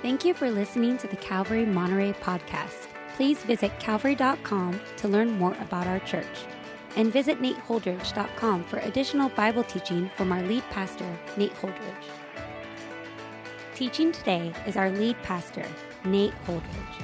Thank you for listening to the Calvary Monterey podcast. Please visit calvary.com to learn more about our church. And visit nateholdridge.com for additional Bible teaching from our lead pastor, Nate Holdridge. Teaching today is our lead pastor, Nate Holdridge.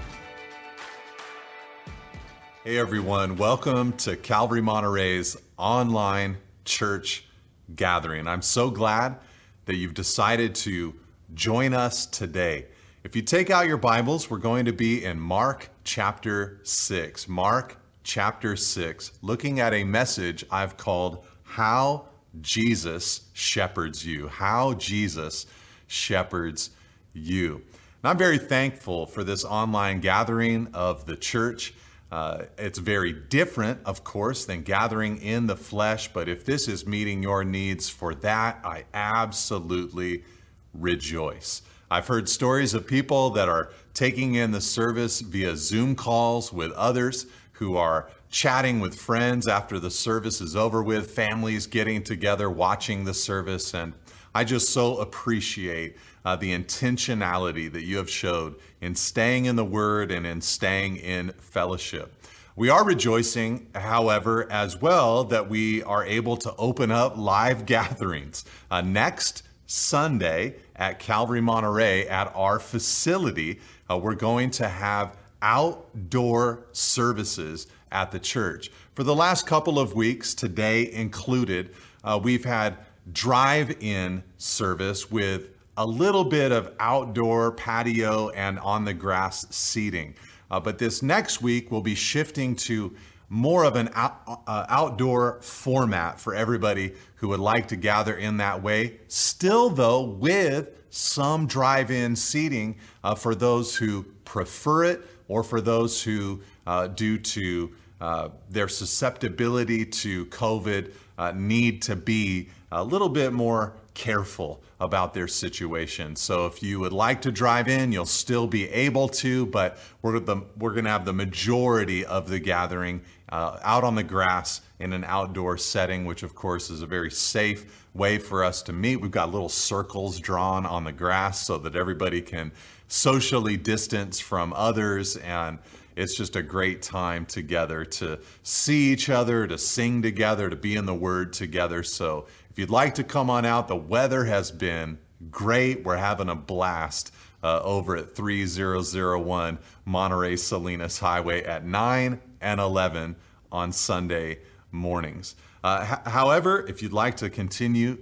Hey everyone, welcome to Calvary Monterey's online church gathering. I'm so glad that you've decided to join us today. If you take out your Bibles, we're going to be in Mark chapter 6. Mark chapter 6, looking at a message I've called How Jesus Shepherds You. How Jesus Shepherds You. And I'm very thankful for this online gathering of the church. Uh, it's very different, of course, than gathering in the flesh, but if this is meeting your needs for that, I absolutely rejoice. I've heard stories of people that are taking in the service via Zoom calls with others who are chatting with friends after the service is over with, families getting together, watching the service. And I just so appreciate uh, the intentionality that you have showed in staying in the Word and in staying in fellowship. We are rejoicing, however, as well, that we are able to open up live gatherings. Uh, next Sunday at Calvary Monterey at our facility, uh, we're going to have outdoor services at the church. For the last couple of weeks, today included, uh, we've had drive in service with a little bit of outdoor patio and on the grass seating. Uh, but this next week, we'll be shifting to more of an out, uh, outdoor format for everybody who would like to gather in that way. Still, though, with some drive in seating uh, for those who prefer it or for those who, uh, due to uh, their susceptibility to COVID, uh, need to be a little bit more careful about their situation. So if you would like to drive in, you'll still be able to, but we're, the, we're going to have the majority of the gathering uh, out on the grass in an outdoor setting, which of course is a very safe way for us to meet. We've got little circles drawn on the grass so that everybody can socially distance from others and it's just a great time together to see each other, to sing together, to be in the Word together. So if you'd like to come on out, the weather has been great. We're having a blast uh, over at 3001 Monterey Salinas Highway at 9 and 11 on Sunday mornings. Uh, h- however, if you'd like to continue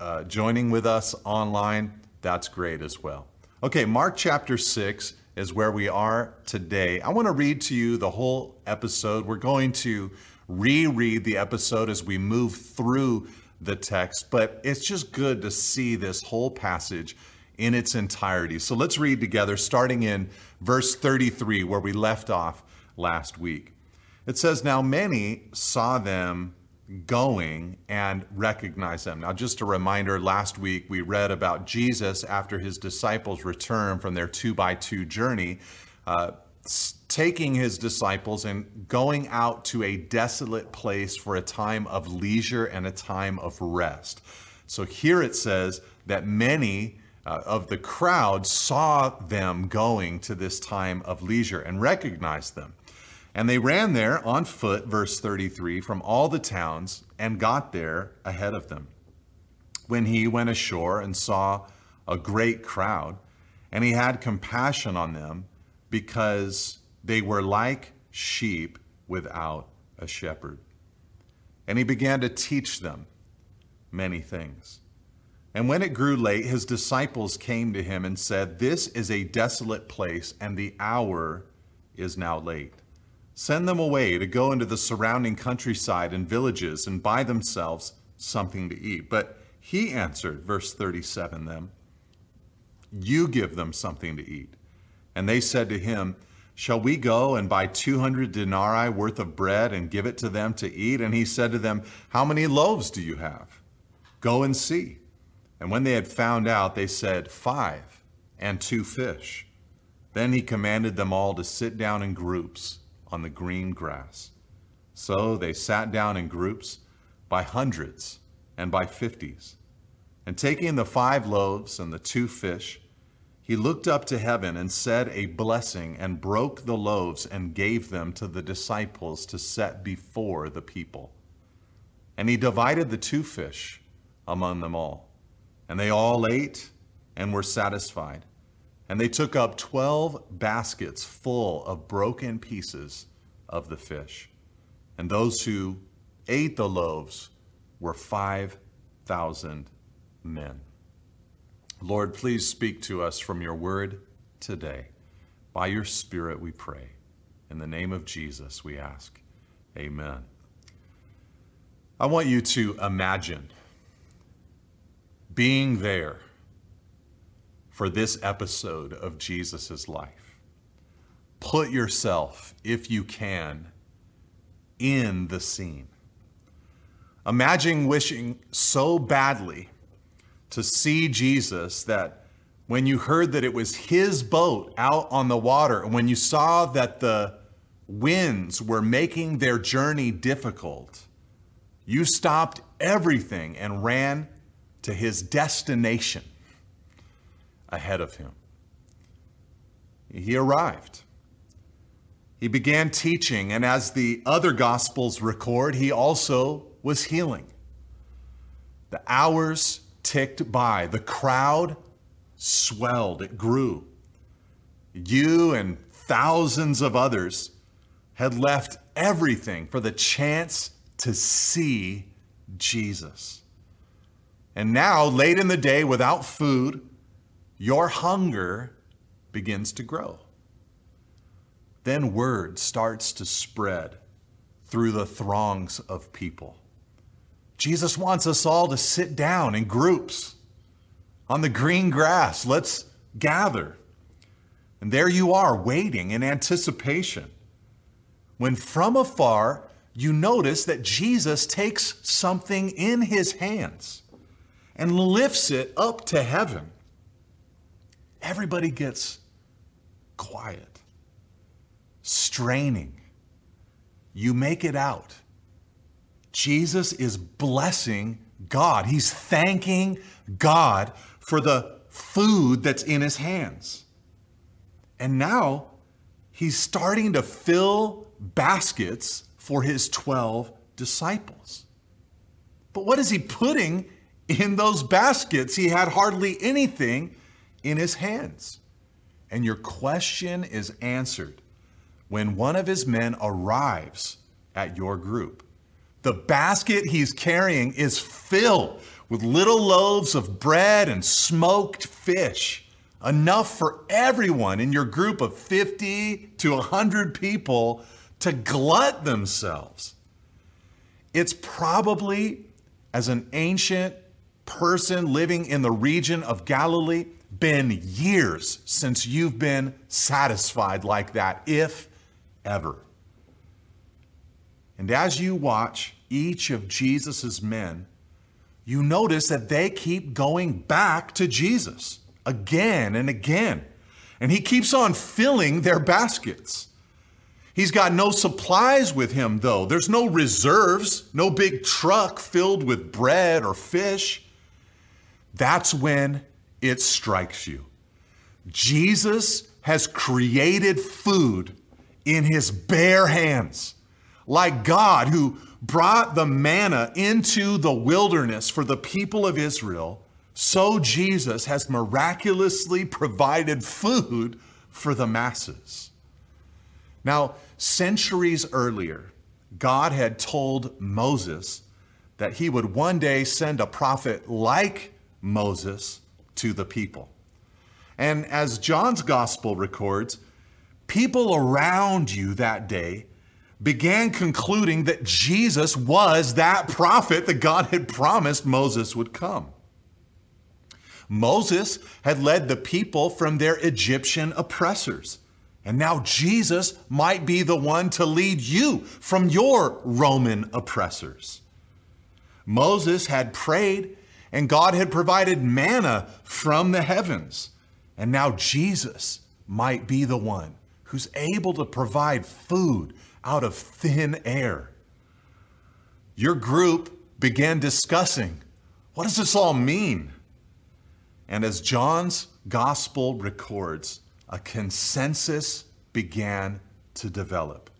uh, joining with us online, that's great as well. Okay, Mark chapter 6 is where we are today. I want to read to you the whole episode. We're going to reread the episode as we move through the text, but it's just good to see this whole passage in its entirety. So let's read together, starting in verse 33, where we left off last week. It says, Now many saw them going and recognized them. Now, just a reminder last week we read about Jesus after his disciples returned from their two by two journey. Uh, taking his disciples and going out to a desolate place for a time of leisure and a time of rest. So here it says that many uh, of the crowd saw them going to this time of leisure and recognized them. And they ran there on foot, verse 33, from all the towns and got there ahead of them. When he went ashore and saw a great crowd, and he had compassion on them because they were like sheep without a shepherd. And he began to teach them many things. And when it grew late, his disciples came to him and said, This is a desolate place, and the hour is now late. Send them away to go into the surrounding countryside and villages and buy themselves something to eat. But he answered, verse 37 them, You give them something to eat. And they said to him, Shall we go and buy 200 denarii worth of bread and give it to them to eat? And he said to them, How many loaves do you have? Go and see. And when they had found out, they said, Five and two fish. Then he commanded them all to sit down in groups on the green grass. So they sat down in groups by hundreds and by fifties. And taking the five loaves and the two fish, he looked up to heaven and said a blessing and broke the loaves and gave them to the disciples to set before the people. And he divided the two fish among them all. And they all ate and were satisfied. And they took up twelve baskets full of broken pieces of the fish. And those who ate the loaves were 5,000 men. Lord, please speak to us from your word today. By your Spirit, we pray. In the name of Jesus, we ask. Amen. I want you to imagine being there for this episode of Jesus' life. Put yourself, if you can, in the scene. Imagine wishing so badly to see Jesus that when you heard that it was his boat out on the water, and when you saw that the winds were making their journey difficult, you stopped everything and ran to his destination ahead of him. He arrived. He began teaching, and as the other Gospels record, he also was healing. The hours ticked by. The crowd swelled, it grew. You and thousands of others had left everything for the chance to see Jesus. And now, late in the day, without food, your hunger begins to grow. Then word starts to spread through the throngs of people. Jesus wants us all to sit down in groups on the green grass. Let's gather. And there you are, waiting in anticipation. When from afar, you notice that Jesus takes something in his hands and lifts it up to heaven. Everybody gets quiet, straining. You make it out Jesus is blessing God. He's thanking God for the food that's in his hands. And now he's starting to fill baskets for his 12 disciples. But what is he putting in those baskets? He had hardly anything in his hands. And your question is answered when one of his men arrives at your group. The basket he's carrying is filled with little loaves of bread and smoked fish, enough for everyone in your group of 50 to 100 people to glut themselves. It's probably, as an ancient person living in the region of Galilee, been years since you've been satisfied like that, if ever. And as you watch each of Jesus' men, you notice that they keep going back to Jesus again and again. And he keeps on filling their baskets. He's got no supplies with him, though. There's no reserves, no big truck filled with bread or fish. That's when it strikes you. Jesus has created food in his bare hands like God who brought the manna into the wilderness for the people of Israel, so Jesus has miraculously provided food for the masses. Now, centuries earlier, God had told Moses that he would one day send a prophet like Moses to the people. And as John's gospel records, people around you that day began concluding that Jesus was that prophet that God had promised Moses would come. Moses had led the people from their Egyptian oppressors. And now Jesus might be the one to lead you from your Roman oppressors. Moses had prayed, and God had provided manna from the heavens. And now Jesus might be the one who's able to provide food out of thin air. Your group began discussing what does this all mean? And as John's gospel records, a consensus began to develop.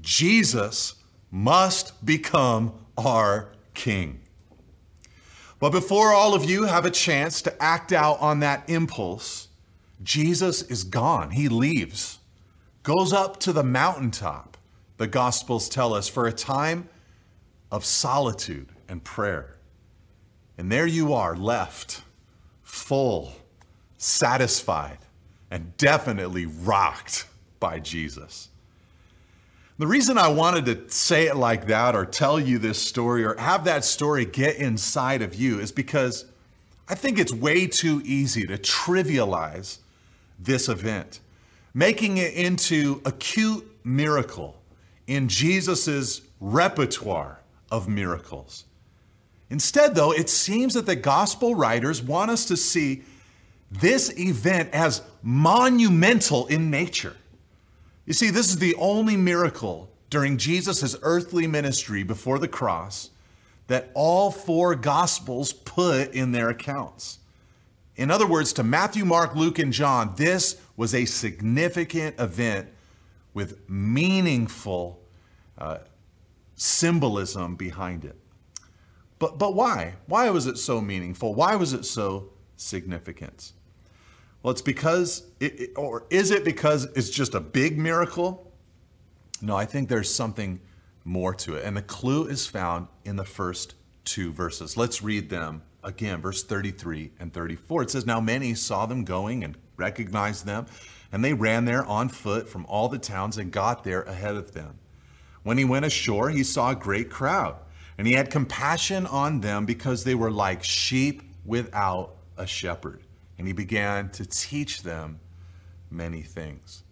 Jesus must become our king. But before all of you have a chance to act out on that impulse, Jesus is gone. He leaves, goes up to the mountaintop, the Gospels tell us, for a time of solitude and prayer. And there you are, left, full, satisfied, and definitely rocked by Jesus. The reason I wanted to say it like that or tell you this story or have that story get inside of you is because I think it's way too easy to trivialize this event, making it into a cute miracle in Jesus' repertoire of miracles. Instead, though, it seems that the gospel writers want us to see this event as monumental in nature. You see, this is the only miracle during Jesus' earthly ministry before the cross that all four gospels put in their accounts. In other words, to Matthew, Mark, Luke, and John, this was a significant event with meaningful uh, symbolism behind it. But, but why? Why was it so meaningful? Why was it so significant? Well, it's because, it, or is it because it's just a big miracle? No, I think there's something more to it. And the clue is found in the first two verses. Let's read them again, verse 33 and 34. It says, Now many saw them going and recognized them, and they ran there on foot from all the towns and got there ahead of them. When he went ashore, he saw a great crowd, and he had compassion on them because they were like sheep without a shepherd. And he began to teach them many things.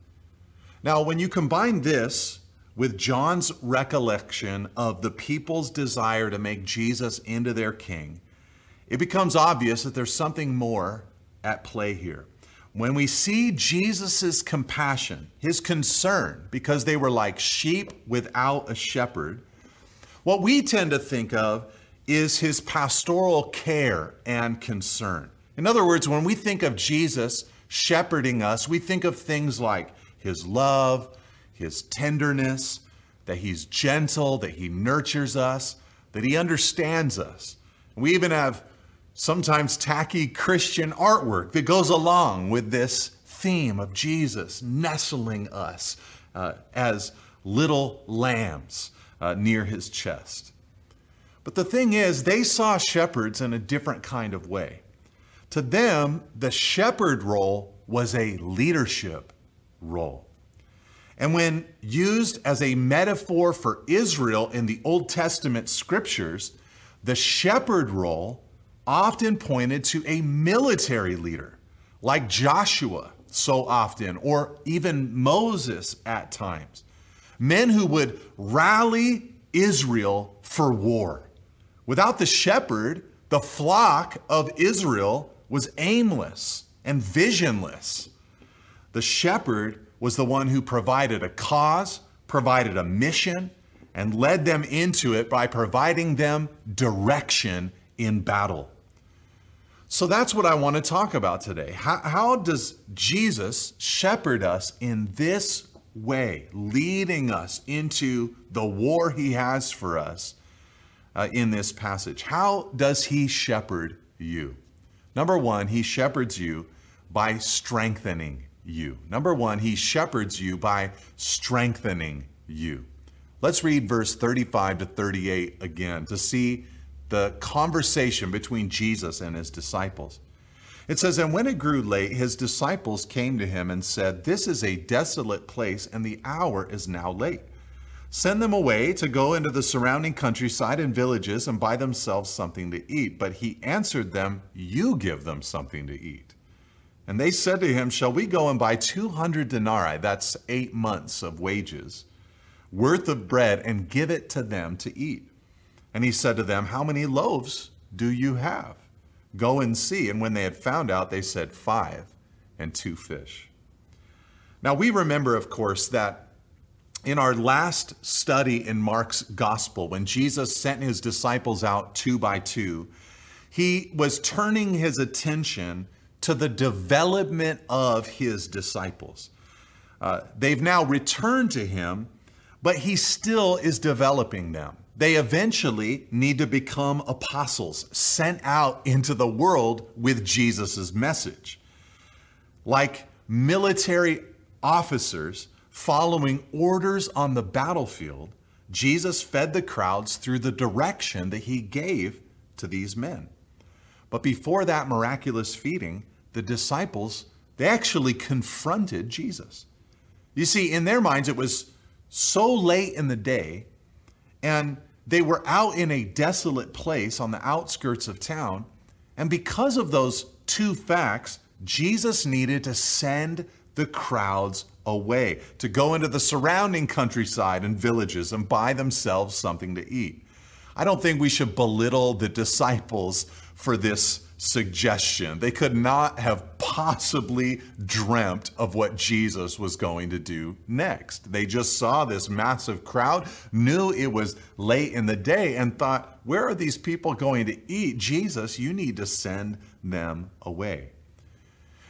Now, when you combine this with John's recollection of the people's desire to make Jesus into their king, it becomes obvious that there's something more at play here. When we see Jesus' compassion, his concern, because they were like sheep without a shepherd, what we tend to think of is his pastoral care and concern. In other words, when we think of Jesus shepherding us, we think of things like his love, his tenderness, that he's gentle, that he nurtures us, that he understands us. We even have sometimes tacky Christian artwork that goes along with this theme of Jesus nestling us uh, as little lambs uh, near his chest. But the thing is, they saw shepherds in a different kind of way. To them, the shepherd role was a leadership role. And when used as a metaphor for Israel in the Old Testament scriptures, the shepherd role often pointed to a military leader, like Joshua so often, or even Moses at times. Men who would rally Israel for war. Without the shepherd, the flock of Israel was aimless and visionless. The shepherd was the one who provided a cause, provided a mission, and led them into it by providing them direction in battle. So that's what I want to talk about today. How, how, does Jesus shepherd us in this way, leading us into the war he has for us uh, in this passage? How does he shepherd you? Number one, he shepherds you by strengthening you. Number one, he shepherds you by strengthening you. Let's read verse 35 to 38 again to see the conversation between Jesus and his disciples. It says, And when it grew late, his disciples came to him and said, This is a desolate place, and the hour is now late. Send them away to go into the surrounding countryside and villages and buy themselves something to eat. But he answered them, You give them something to eat. And they said to him, Shall we go and buy 200 denarii, that's eight months of wages, worth of bread, and give it to them to eat? And he said to them, How many loaves do you have? Go and see. And when they had found out, they said, Five and two fish. Now we remember, of course, that in our last study in Mark's gospel, when Jesus sent his disciples out two by two, He was turning his attention to the development of his disciples. Uh, they've now returned to him, but he still is developing them. They eventually need to become apostles sent out into the world with Jesus' message. Like military officers following orders on the battlefield, Jesus fed the crowds through the direction that he gave to these men. But before that miraculous feeding, the disciples, they actually confronted Jesus. You see, in their minds, it was so late in the day, and they were out in a desolate place on the outskirts of town. And because of those two facts, Jesus needed to send the crowds away to go into the surrounding countryside and villages and buy themselves something to eat. I don't think we should belittle the disciples for this suggestion. They could not have possibly dreamt of what Jesus was going to do next. They just saw this massive crowd, knew it was late in the day, and thought, Where are these people going to eat? Jesus, you need to send them away.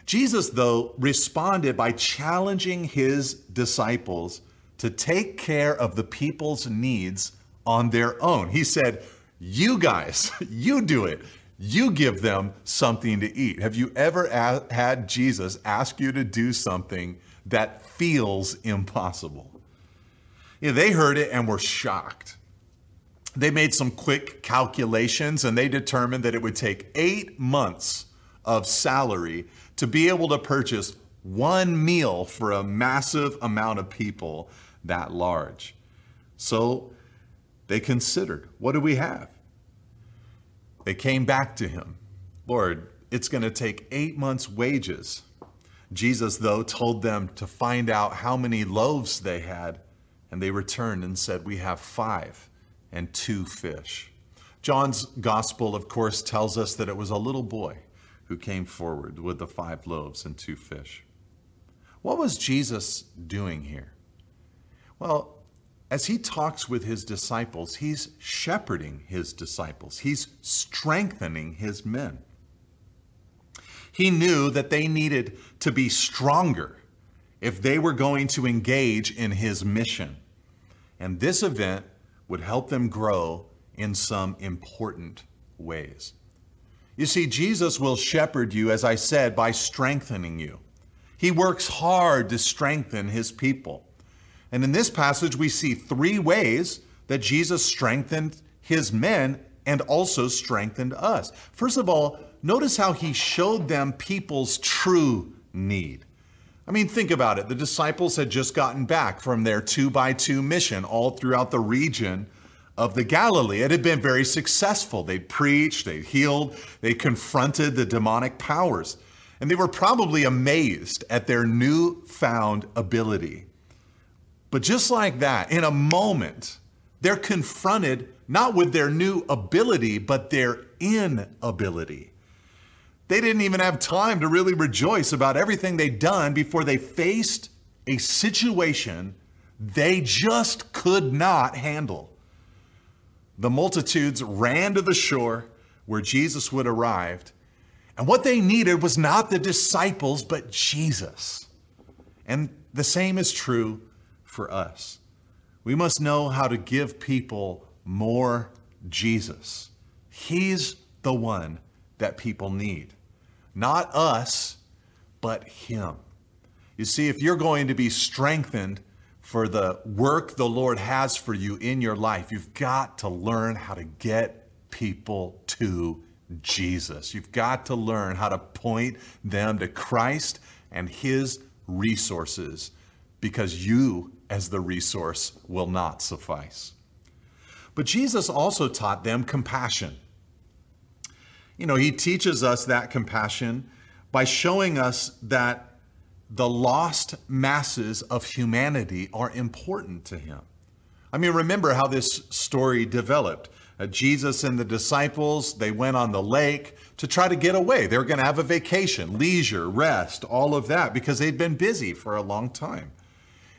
Jesus, though, responded by challenging his disciples to take care of the people's needs on their own. He said, You guys, you do it you give them something to eat. Have you ever a- had Jesus ask you to do something that feels impossible? Yeah, they heard it and were shocked. They made some quick calculations and they determined that it would take eight months of salary to be able to purchase one meal for a massive amount of people that large. So they considered what do we have? They came back to him. Lord, it's going to take eight months' wages. Jesus, though, told them to find out how many loaves they had, and they returned and said, We have five and two fish. John's gospel, of course, tells us that it was a little boy who came forward with the five loaves and two fish. What was Jesus doing here? Well, as he talks with his disciples, he's shepherding his disciples, he's strengthening his men. He knew that they needed to be stronger if they were going to engage in his mission. And this event would help them grow in some important ways. You see, Jesus will shepherd you, as I said, by strengthening you. He works hard to strengthen his people. And in this passage, we see three ways that Jesus strengthened his men and also strengthened us. First of all, notice how he showed them people's true need. I mean, think about it. The disciples had just gotten back from their two by two mission all throughout the region of the Galilee. It had been very successful. They preached, they healed, they confronted the demonic powers, and they were probably amazed at their newfound ability. But just like that, in a moment, they're confronted not with their new ability, but their inability. They didn't even have time to really rejoice about everything they'd done before they faced a situation they just could not handle. The multitudes ran to the shore where Jesus would arrived, and what they needed was not the disciples, but Jesus. And the same is true for us. We must know how to give people more Jesus. He's the one that people need. Not us, but Him. You see, if you're going to be strengthened for the work the Lord has for you in your life, you've got to learn how to get people to Jesus. You've got to learn how to point them to Christ and His resources because you as the resource will not suffice. But Jesus also taught them compassion. You know, he teaches us that compassion by showing us that the lost masses of humanity are important to him. I mean, remember how this story developed. Uh, Jesus and the disciples, they went on the lake to try to get away. They were going to have a vacation, leisure, rest, all of that, because they'd been busy for a long time.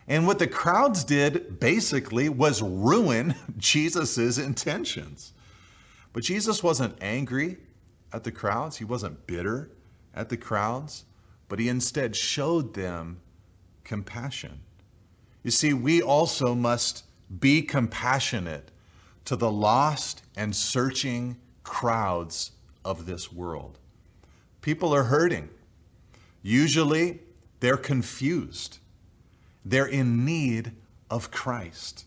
And what the crowds did basically was ruin Jesus' intentions. But Jesus wasn't angry. at the crowds. He wasn't bitter at the crowds, but he instead showed them compassion. You see, we also must be compassionate to the lost and searching crowds of this world. People are hurting. Usually, they're confused. They're in need of Christ.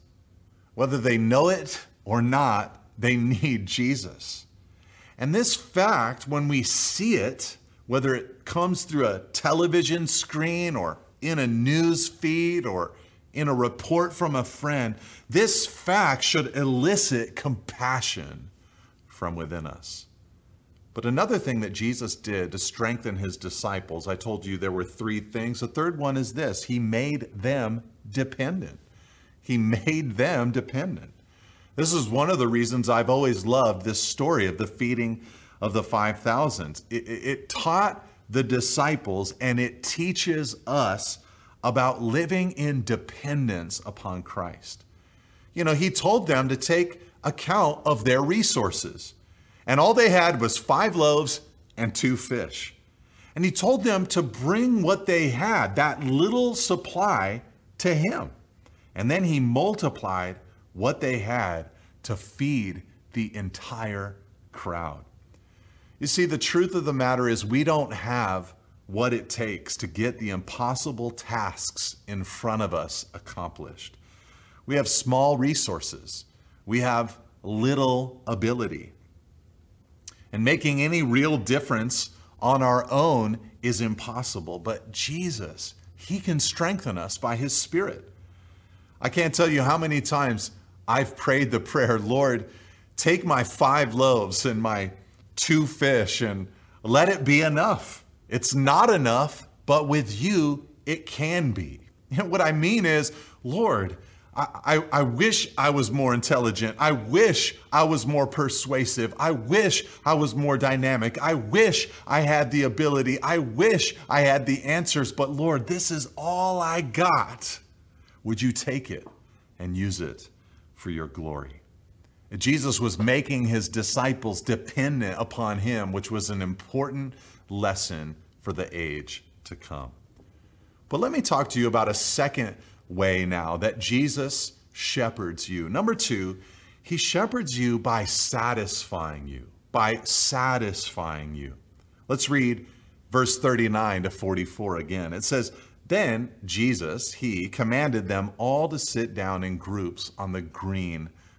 Whether they know it or not, they need Jesus. And this fact, when we see it, whether it comes through a television screen or in a news feed or in a report from a friend, this fact should elicit compassion from within us. But another thing that Jesus did to strengthen his disciples, I told you there were three things. The third one is this He made them dependent. He made them dependent. This is one of the reasons I've always loved this story of the feeding of the 5,000. It, it, taught the disciples and it teaches us about living in dependence upon Christ. You know, he told them to take account of their resources. And all they had was five loaves and two fish. And he told them to bring what they had, that little supply, to him. And then he multiplied what they had to feed the entire crowd. You see, the truth of the matter is, we don't have what it takes to get the impossible tasks in front of us accomplished. We have small resources, we have little ability. And making any real difference on our own is impossible. But Jesus, He can strengthen us by His Spirit. I can't tell you how many times I've prayed the prayer Lord, take my five loaves and my two fish and let it be enough. It's not enough, but with you, it can be. What I mean is, Lord, I, I, wish I was more intelligent. I wish I was more persuasive. I wish I was more dynamic. I wish I had the ability. I wish I had the answers. But Lord, this is all I got. Would you take it and use it for your glory? Jesus was making his disciples dependent upon him, which was an important lesson for the age to come. But let me talk to you about a second way now that Jesus shepherds you. Number two, he shepherds you by satisfying you, by satisfying you. Let's read verse 39 to 44 again. It says, Then Jesus, he commanded them all to sit down in groups on the green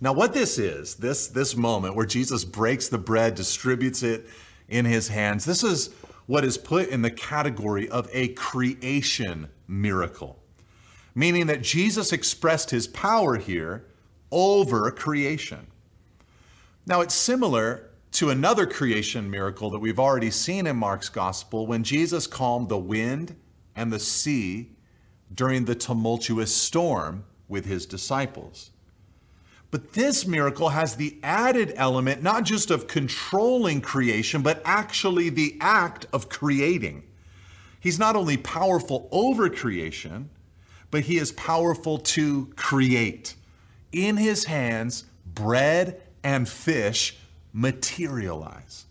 Now, what this is, this, this moment where Jesus breaks the bread, distributes it in his hands, this is what is put in the category of a creation miracle, meaning that Jesus expressed his power here over creation. Now, it's similar to another creation miracle that we've already seen in Mark's gospel when Jesus calmed the wind and the sea during the tumultuous storm with his disciples. But this miracle has the added element not just of controlling creation, but actually the act of creating. He's not only powerful over creation, but he is powerful to create. In his hands, bread and fish materialize.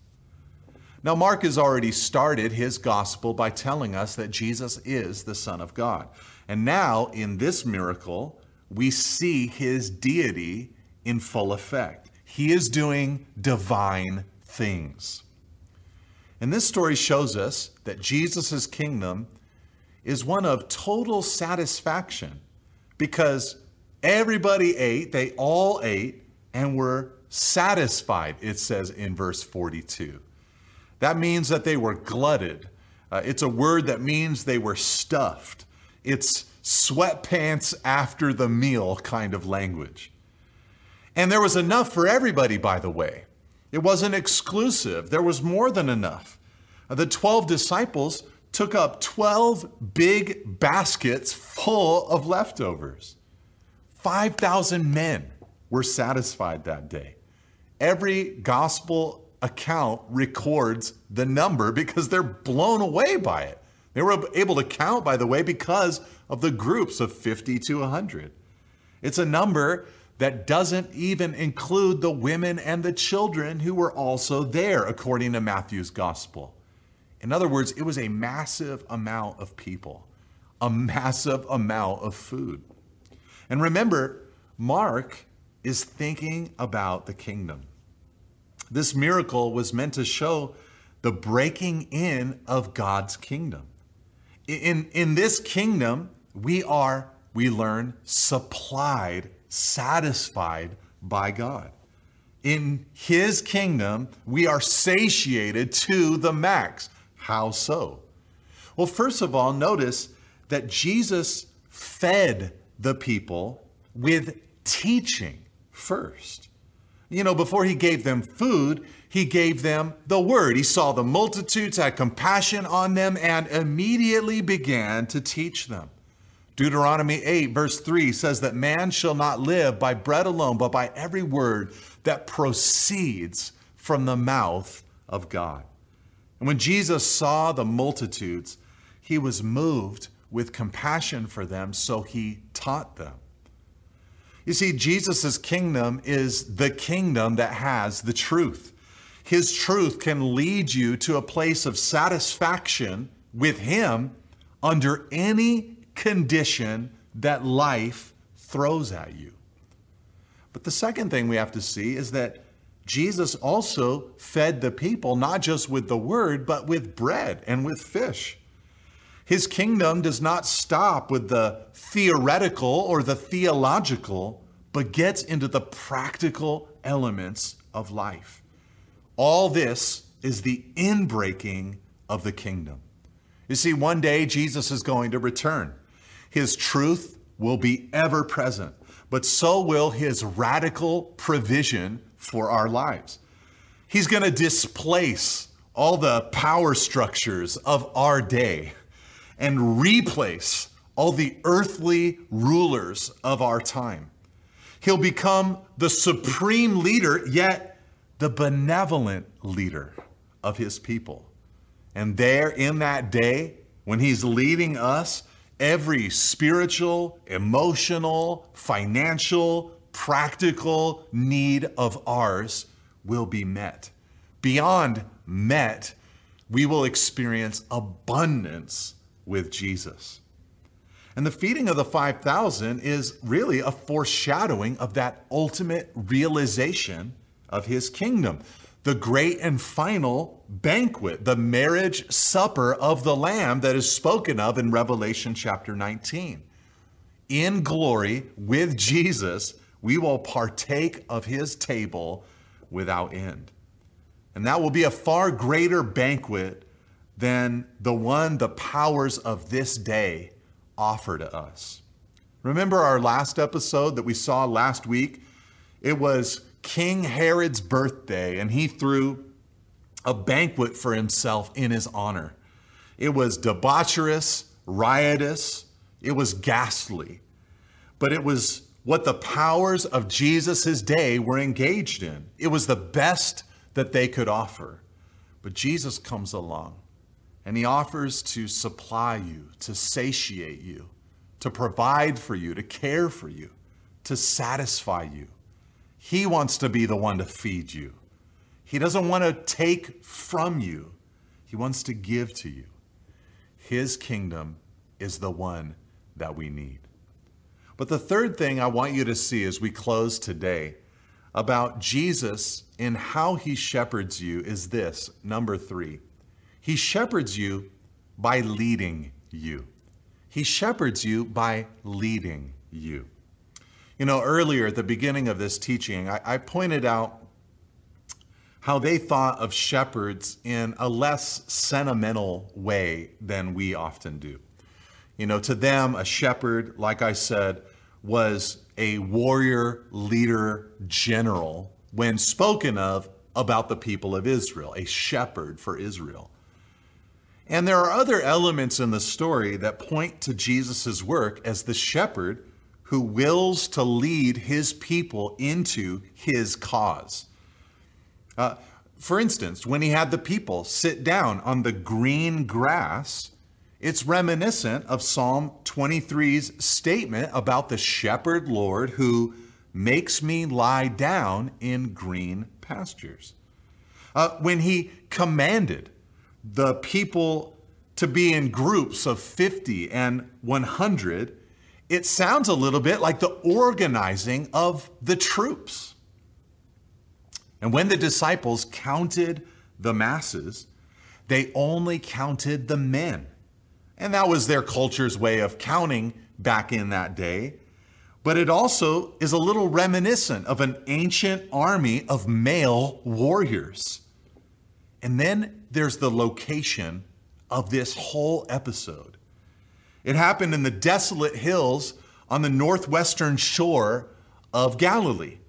Now, Mark has already started his gospel by telling us that Jesus is the Son of God. And now, in this miracle, we see his deity in full effect. He is doing divine things. And this story shows us that Jesus' kingdom is one of total satisfaction because everybody ate, they all ate, and were satisfied, it says in verse 42. That means that they were glutted. Uh, it's a word that means they were stuffed. It's sweatpants after the meal kind of language. And there was enough for everybody, by the way. It wasn't exclusive, there was more than enough. The 12 disciples took up 12 big baskets full of leftovers. 5,000 men were satisfied that day. Every gospel account records the number because they're blown away by it. They were able to count, by the way, because of the groups of 50 to 100. It's a number that doesn't even include the women and the children who were also there, according to Matthew's gospel. In other words, it was a massive amount of people, a massive amount of food. And remember, Mark is thinking about the kingdom. This miracle was meant to show the breaking in of God's kingdom. In, in this kingdom, we are, we learn, supplied, satisfied by God. In his kingdom, we are satiated to the max. How so? Well, first of all, notice that Jesus fed the people with teaching first. You know, before he gave them food, he gave them the word. He saw the multitudes, had compassion on them, and immediately began to teach them. Deuteronomy 8, verse 3 says that man shall not live by bread alone, but by every word that proceeds from the mouth of God. And when Jesus saw the multitudes, he was moved with compassion for them, so he taught them. You see, Jesus' kingdom is the kingdom that has the truth. His truth can lead you to a place of satisfaction with Him under any condition that life throws at you. But the second thing we have to see is that Jesus also fed the people not just with the word, but with bread and with fish. His kingdom does not stop with the theoretical or the theological, but gets into the practical elements of life. All this is the inbreaking of the kingdom. You see, one day Jesus is going to return. His truth will be ever present, but so will his radical provision for our lives. He's going to displace all the power structures of our day and replace all the earthly rulers of our time. He'll become the supreme leader, yet the benevolent leader of his people. And there in that day, when he's leading us, every spiritual, emotional, financial, practical need of ours will be met. Beyond met, we will experience abundance with Jesus. And the feeding of the 5,000 is really a foreshadowing of that ultimate realization of his kingdom the great and final banquet, the marriage supper of the Lamb that is spoken of in Revelation chapter 19. In glory with Jesus, we will partake of his table without end. And that will be a far greater banquet than the one the powers of this day offer to us. Remember our last episode that we saw last week? It was King Herod's birthday, and he threw a banquet for himself in his honor. It was debaucherous, riotous, it was ghastly, but it was what the powers of Jesus' day were engaged in. It was the best that they could offer. But Jesus comes along and he offers to supply you, to satiate you, to provide for you, to care for you, to satisfy you. He wants to be the one to feed you. He doesn't want to take from you, He wants to give to you. His kingdom is the one that we need. But the third thing I want you to see as we close today about Jesus and how he shepherds you is this number three. He shepherds you by leading you. He shepherds you by leading you. You know, earlier at the beginning of this teaching, I, I pointed out how they thought of shepherds in a less sentimental way than we often do. You know, to them, a shepherd, like I said, was a warrior, leader, general when spoken of about the people of Israel, a shepherd for Israel. And there are other elements in the story that point to Jesus' work as the shepherd who wills to lead his people into his cause. Uh, for instance, when he had the people sit down on the green grass, it's reminiscent of Psalm 23's statement about the shepherd Lord who makes me lie down in green pastures. Uh, when he commanded the people to be in groups of 50 and 100, it sounds a little bit like the organizing of the troops. And when the disciples counted the masses, they only counted the men. And that was their culture's way of counting back in that day. But it also is a little reminiscent of an ancient army of male warriors. And then there's the location of this whole episode. It happened in the desolate hills on the northwestern shore of Galilee.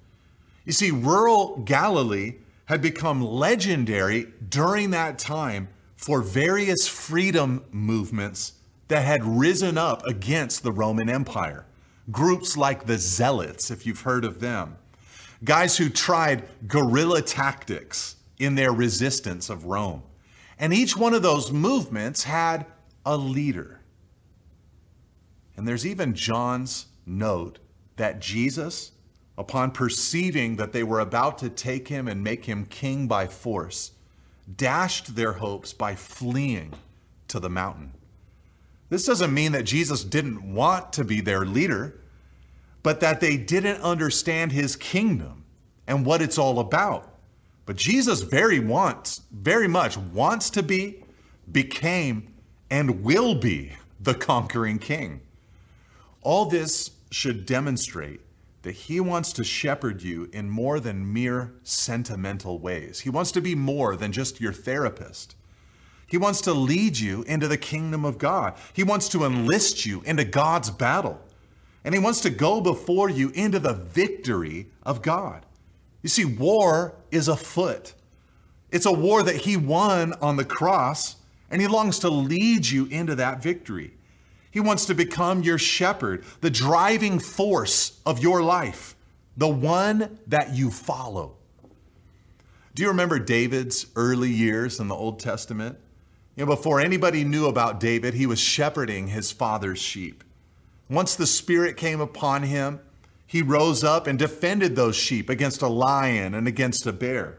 You see, rural Galilee had become legendary during that time for various freedom movements that had risen up against the Roman Empire. Groups like the Zealots, if you've heard of them, guys who tried guerrilla tactics in their resistance of Rome. And each one of those movements had a leader. And there's even John's note that Jesus upon perceiving that they were about to take him and make him king by force, dashed their hopes by fleeing to the mountain. This doesn't mean that Jesus didn't want to be their leader, but that they didn't understand his kingdom and what it's all about. But Jesus very wants, very much wants to be, became, and will be the conquering king. All this should demonstrate that He wants to shepherd you in more than mere sentimental ways. He wants to be more than just your therapist. He wants to lead you into the kingdom of God. He wants to enlist you into God's battle. And He wants to go before you into the victory of God. You see, war is afoot. It's a war that He won on the cross, and He longs to lead you into that victory. He wants to become your shepherd, the driving force of your life, the one that you follow. Do you remember David's early years in the Old Testament? You know, before anybody knew about David, he was shepherding his father's sheep. Once the Spirit came upon him, he rose up and defended those sheep against a lion and against a bear.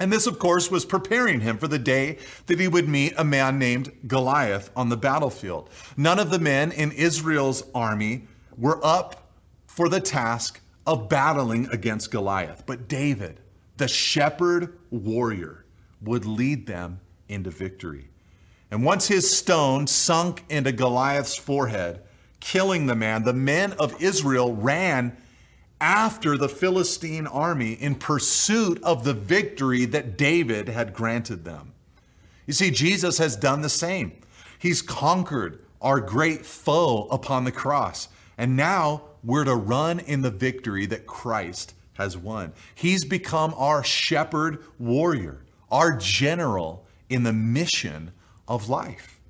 And this, of course, was preparing him for the day that he would meet a man named Goliath on the battlefield. None of the men in Israel's army were up for the task of battling against Goliath. But David, the shepherd warrior, would lead them into victory. And once his stone sunk into Goliath's forehead, killing the man, the men of Israel ran after the Philistine army in pursuit of the victory that David had granted them. You see, Jesus has done the same. He's conquered our great foe upon the cross. And now we're to run in the victory that Christ has won. He's become our shepherd warrior, our general in the mission of life.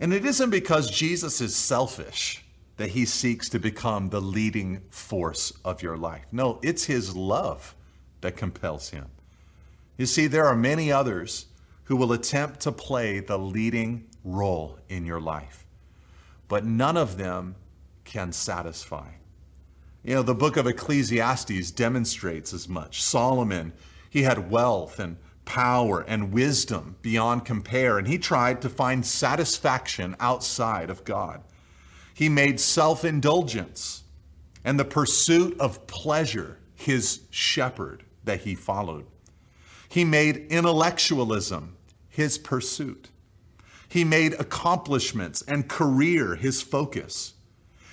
And it isn't because Jesus is selfish that he seeks to become the leading force of your life. No, it's his love that compels him. You see, there are many others who will attempt to play the leading role in your life, but none of them can satisfy. You know, the book of Ecclesiastes demonstrates as much. Solomon, he had wealth and power and wisdom beyond compare, and he tried to find satisfaction outside of God. He made self indulgence and the pursuit of pleasure his shepherd that he followed. He made intellectualism his pursuit. He made accomplishments and career his focus.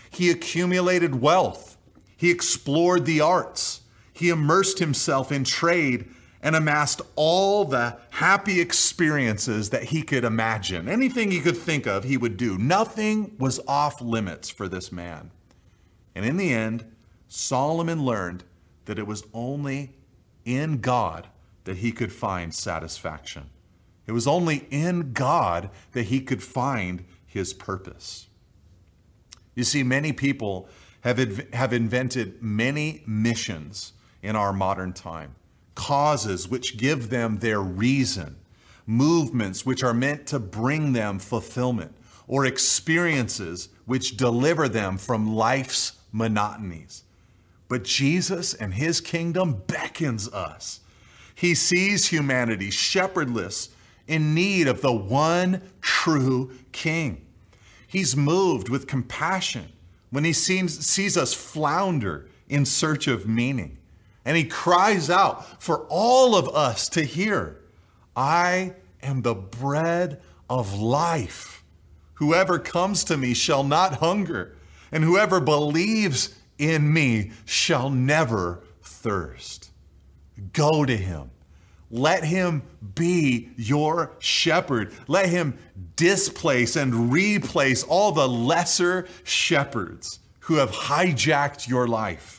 He accumulated wealth. He explored the arts. He immersed himself in trade and amassed all the happy experiences that he could imagine. Anything he could think of, he would do. Nothing was off limits for this man. And in the end, Solomon learned that it was only in God that he could find satisfaction. It was only in God that he could find his purpose. You see, many people have, have invented many missions in our modern time, causes which give them their reason, movements which are meant to bring them fulfillment, or experiences which deliver them from life's monotonies. But Jesus and his kingdom beckons us. He sees humanity shepherdless in need of the one true king. He's moved with compassion when he sees, sees us flounder in search of meaning. And he cries out for all of us to hear I am the bread of life. Whoever comes to me shall not hunger, and whoever believes in me shall never thirst. Go to him. Let him be your shepherd. Let him displace and replace all the lesser shepherds who have hijacked your life.